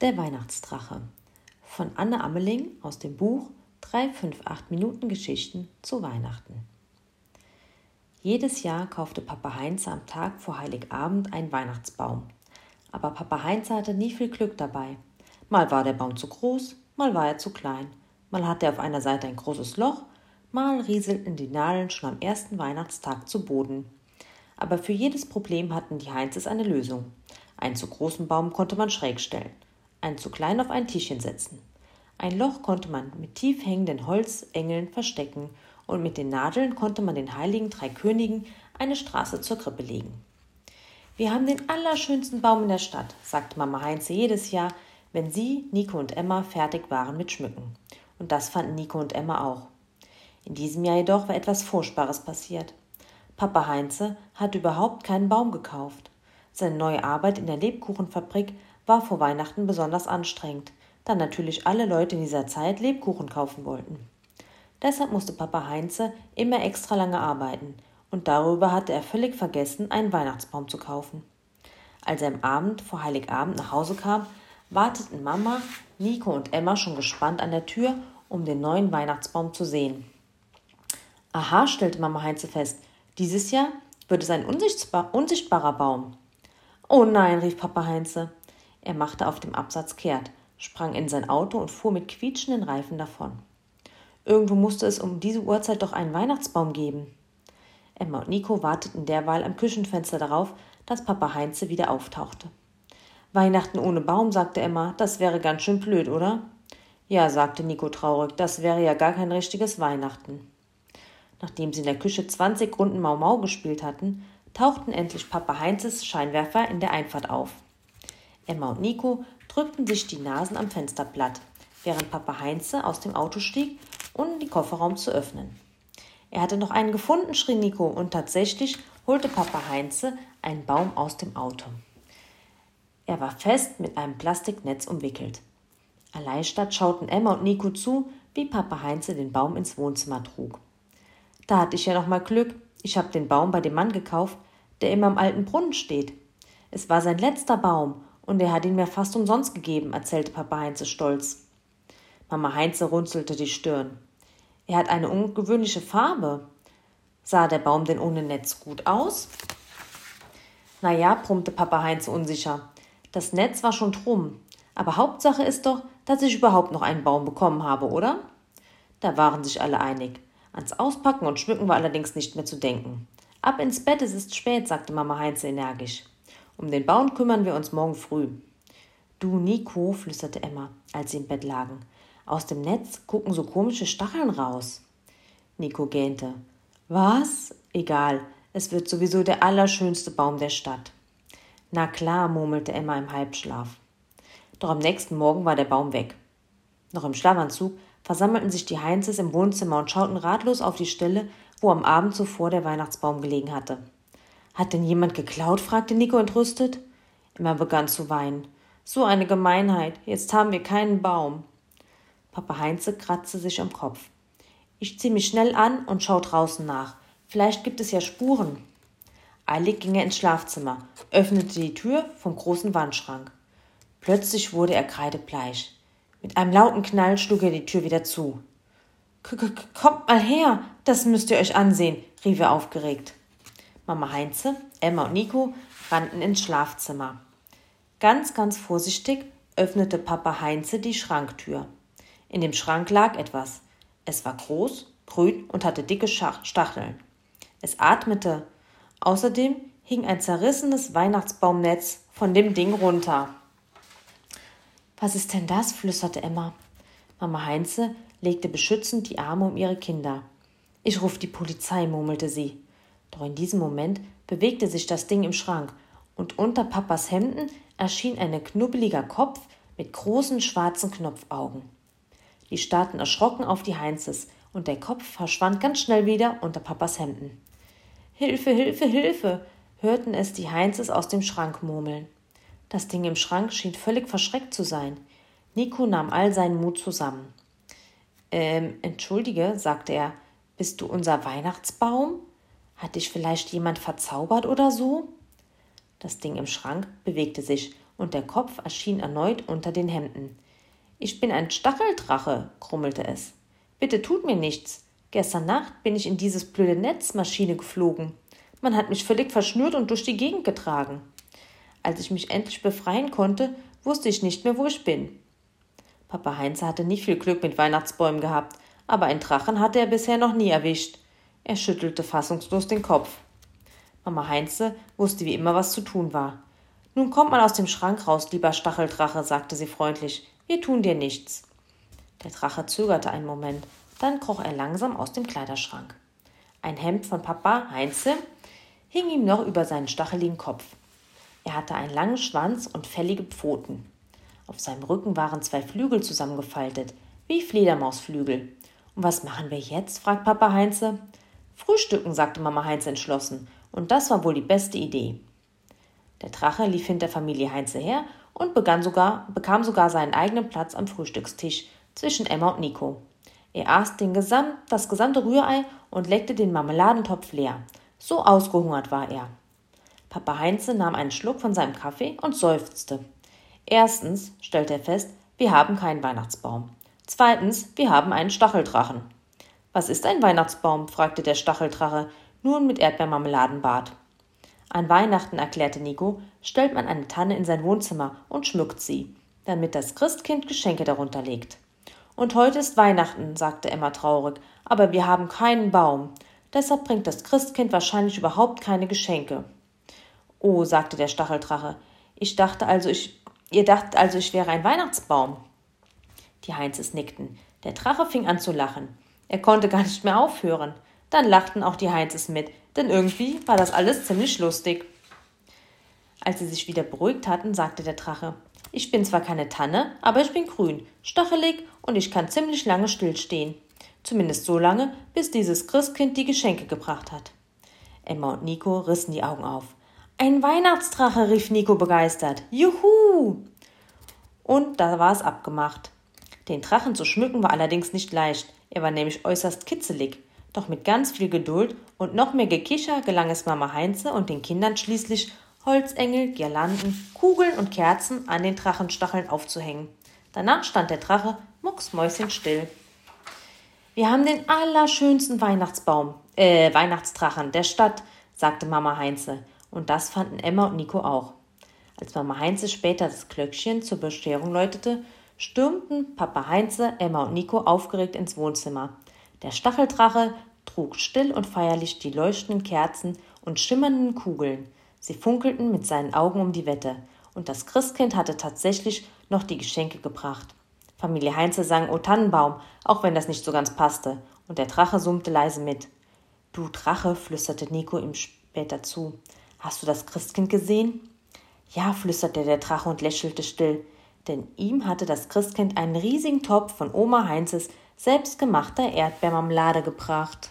Der Weihnachtsdrache von Anne Ammeling aus dem Buch 358 Minuten Geschichten zu Weihnachten. Jedes Jahr kaufte Papa Heinze am Tag vor Heiligabend einen Weihnachtsbaum. Aber Papa Heinze hatte nie viel Glück dabei. Mal war der Baum zu groß, mal war er zu klein, mal hatte er auf einer Seite ein großes Loch, mal rieselten die Nadeln schon am ersten Weihnachtstag zu Boden. Aber für jedes Problem hatten die Heinzes eine Lösung. Einen zu großen Baum konnte man schräg stellen einen zu klein auf ein Tischchen setzen. Ein Loch konnte man mit tief hängenden Holzengeln verstecken und mit den Nadeln konnte man den heiligen drei Königen eine Straße zur Krippe legen. Wir haben den allerschönsten Baum in der Stadt, sagte Mama Heinze jedes Jahr, wenn sie, Nico und Emma fertig waren mit Schmücken. Und das fanden Nico und Emma auch. In diesem Jahr jedoch war etwas Furchtbares passiert. Papa Heinze hatte überhaupt keinen Baum gekauft. Seine neue Arbeit in der Lebkuchenfabrik war vor Weihnachten besonders anstrengend, da natürlich alle Leute in dieser Zeit Lebkuchen kaufen wollten. Deshalb musste Papa Heinze immer extra lange arbeiten, und darüber hatte er völlig vergessen, einen Weihnachtsbaum zu kaufen. Als er am Abend vor Heiligabend nach Hause kam, warteten Mama, Nico und Emma schon gespannt an der Tür, um den neuen Weihnachtsbaum zu sehen. Aha, stellte Mama Heinze fest, dieses Jahr wird es ein unsichtbar, unsichtbarer Baum. Oh nein, rief Papa Heinze. Er machte auf dem Absatz kehrt, sprang in sein Auto und fuhr mit quietschenden Reifen davon. Irgendwo musste es um diese Uhrzeit doch einen Weihnachtsbaum geben. Emma und Nico warteten derweil am Küchenfenster darauf, dass Papa Heinze wieder auftauchte. Weihnachten ohne Baum, sagte Emma, das wäre ganz schön blöd, oder? Ja, sagte Nico traurig, das wäre ja gar kein richtiges Weihnachten. Nachdem sie in der Küche zwanzig Runden Mau Mau gespielt hatten, tauchten endlich Papa Heinzes Scheinwerfer in der Einfahrt auf. Emma und Nico drückten sich die Nasen am Fensterblatt, während Papa Heinze aus dem Auto stieg, um den Kofferraum zu öffnen. Er hatte noch einen gefunden, schrie Nico, und tatsächlich holte Papa Heinze einen Baum aus dem Auto. Er war fest mit einem Plastiknetz umwickelt. Erleichtert schauten Emma und Nico zu, wie Papa Heinze den Baum ins Wohnzimmer trug. Da hatte ich ja noch mal Glück. Ich habe den Baum bei dem Mann gekauft, der immer am alten Brunnen steht. Es war sein letzter Baum und er hat ihn mir fast umsonst gegeben, erzählte Papa Heinze stolz. Mama Heinze runzelte die Stirn. Er hat eine ungewöhnliche Farbe. Sah der Baum denn ohne Netz gut aus? Na ja, brummte Papa Heinze unsicher. Das Netz war schon drum. Aber Hauptsache ist doch, dass ich überhaupt noch einen Baum bekommen habe, oder? Da waren sich alle einig. Ans Auspacken und Schmücken war allerdings nicht mehr zu denken. Ab ins Bett, es ist spät, sagte Mama Heinze energisch. Um den Baum kümmern wir uns morgen früh. Du, Nico, flüsterte Emma, als sie im Bett lagen. Aus dem Netz gucken so komische Stacheln raus. Nico gähnte. Was? Egal, es wird sowieso der allerschönste Baum der Stadt. Na klar, murmelte Emma im Halbschlaf. Doch am nächsten Morgen war der Baum weg. Noch im Schlafanzug versammelten sich die Heinzes im Wohnzimmer und schauten ratlos auf die Stelle, wo am Abend zuvor der Weihnachtsbaum gelegen hatte. Hat denn jemand geklaut? fragte Nico entrüstet. Emma begann zu weinen. So eine Gemeinheit. Jetzt haben wir keinen Baum. Papa Heinze kratzte sich am Kopf. Ich zieh mich schnell an und schau draußen nach. Vielleicht gibt es ja Spuren. Eilig ging er ins Schlafzimmer, öffnete die Tür vom großen Wandschrank. Plötzlich wurde er kreidebleich. Mit einem lauten Knall schlug er die Tür wieder zu. Kommt mal her, das müsst ihr euch ansehen, rief er aufgeregt. Mama Heinze, Emma und Nico rannten ins Schlafzimmer. Ganz, ganz vorsichtig öffnete Papa Heinze die Schranktür. In dem Schrank lag etwas. Es war groß, grün und hatte dicke Stacheln. Es atmete. Außerdem hing ein zerrissenes Weihnachtsbaumnetz von dem Ding runter. Was ist denn das? flüsterte Emma. Mama Heinze legte beschützend die Arme um ihre Kinder. Ich ruf die Polizei, murmelte sie. Doch in diesem Moment bewegte sich das Ding im Schrank, und unter Papas Hemden erschien ein knubbeliger Kopf mit großen schwarzen Knopfaugen. Die starrten erschrocken auf die Heinzes, und der Kopf verschwand ganz schnell wieder unter Papas Hemden. Hilfe, Hilfe, Hilfe! hörten es die Heinzes aus dem Schrank murmeln. Das Ding im Schrank schien völlig verschreckt zu sein. Nico nahm all seinen Mut zusammen. Ähm, entschuldige, sagte er, bist du unser Weihnachtsbaum? Hat dich vielleicht jemand verzaubert oder so? Das Ding im Schrank bewegte sich und der Kopf erschien erneut unter den Hemden. Ich bin ein Stacheldrache, grummelte es. Bitte tut mir nichts. Gestern Nacht bin ich in dieses blöde Netzmaschine geflogen. Man hat mich völlig verschnürt und durch die Gegend getragen. Als ich mich endlich befreien konnte, wusste ich nicht mehr, wo ich bin. Papa Heinze hatte nicht viel Glück mit Weihnachtsbäumen gehabt, aber einen Drachen hatte er bisher noch nie erwischt. Er schüttelte fassungslos den Kopf. Mama Heinze wusste wie immer, was zu tun war. Nun kommt mal aus dem Schrank raus, lieber Stacheldrache, sagte sie freundlich. Wir tun dir nichts. Der Drache zögerte einen Moment, dann kroch er langsam aus dem Kleiderschrank. Ein Hemd von Papa Heinze hing ihm noch über seinen stacheligen Kopf. Er hatte einen langen Schwanz und fällige Pfoten. Auf seinem Rücken waren zwei Flügel zusammengefaltet, wie Fledermausflügel. Und was machen wir jetzt? fragt Papa Heinze. Frühstücken, sagte Mama Heinze entschlossen, und das war wohl die beste Idee. Der Drache lief hinter Familie Heinze her und begann sogar, bekam sogar seinen eigenen Platz am Frühstückstisch zwischen Emma und Nico. Er aß den Gesamt, das gesamte Rührei und leckte den Marmeladentopf leer. So ausgehungert war er. Papa Heinze nahm einen Schluck von seinem Kaffee und seufzte. Erstens stellte er fest, wir haben keinen Weihnachtsbaum. Zweitens, wir haben einen Stacheldrachen. Was ist ein Weihnachtsbaum? fragte der Stacheldrache, nun mit Erdbeermarmeladenbart. An Weihnachten, erklärte Nico, stellt man eine Tanne in sein Wohnzimmer und schmückt sie, damit das Christkind Geschenke darunter legt. Und heute ist Weihnachten, sagte Emma traurig, aber wir haben keinen Baum. Deshalb bringt das Christkind wahrscheinlich überhaupt keine Geschenke. Oh, sagte der Stacheldrache, ich dachte also, ich, ihr dachtet also, ich wäre ein Weihnachtsbaum. Die Heinzes nickten. Der Drache fing an zu lachen. Er konnte gar nicht mehr aufhören. Dann lachten auch die Heinzes mit, denn irgendwie war das alles ziemlich lustig. Als sie sich wieder beruhigt hatten, sagte der Drache Ich bin zwar keine Tanne, aber ich bin grün, stachelig und ich kann ziemlich lange stillstehen. Zumindest so lange, bis dieses Christkind die Geschenke gebracht hat. Emma und Nico rissen die Augen auf. Ein Weihnachtsdrache, rief Nico begeistert. Juhu! Und da war es abgemacht. Den Drachen zu schmücken war allerdings nicht leicht, er war nämlich äußerst kitzelig. Doch mit ganz viel Geduld und noch mehr Gekicher gelang es Mama Heinze und den Kindern schließlich, Holzengel, Girlanden, Kugeln und Kerzen an den Drachenstacheln aufzuhängen. Danach stand der Drache mucksmäuschenstill. Wir haben den allerschönsten Weihnachtsbaum, äh, Weihnachtsdrachen der Stadt, sagte Mama Heinze. Und das fanden Emma und Nico auch. Als Mama Heinze später das Glöckchen zur Bescherung läutete, stürmten Papa Heinze, Emma und Nico aufgeregt ins Wohnzimmer. Der Stacheldrache trug still und feierlich die leuchtenden Kerzen und schimmernden Kugeln. Sie funkelten mit seinen Augen um die Wette, und das Christkind hatte tatsächlich noch die Geschenke gebracht. Familie Heinze sang O Tannenbaum, auch wenn das nicht so ganz passte, und der Drache summte leise mit. Du Drache, flüsterte Nico ihm später zu. Hast du das Christkind gesehen? Ja, flüsterte der Drache und lächelte still denn ihm hatte das Christkind einen riesigen Topf von Oma Heinzes selbstgemachter Erdbeermarmelade gebracht.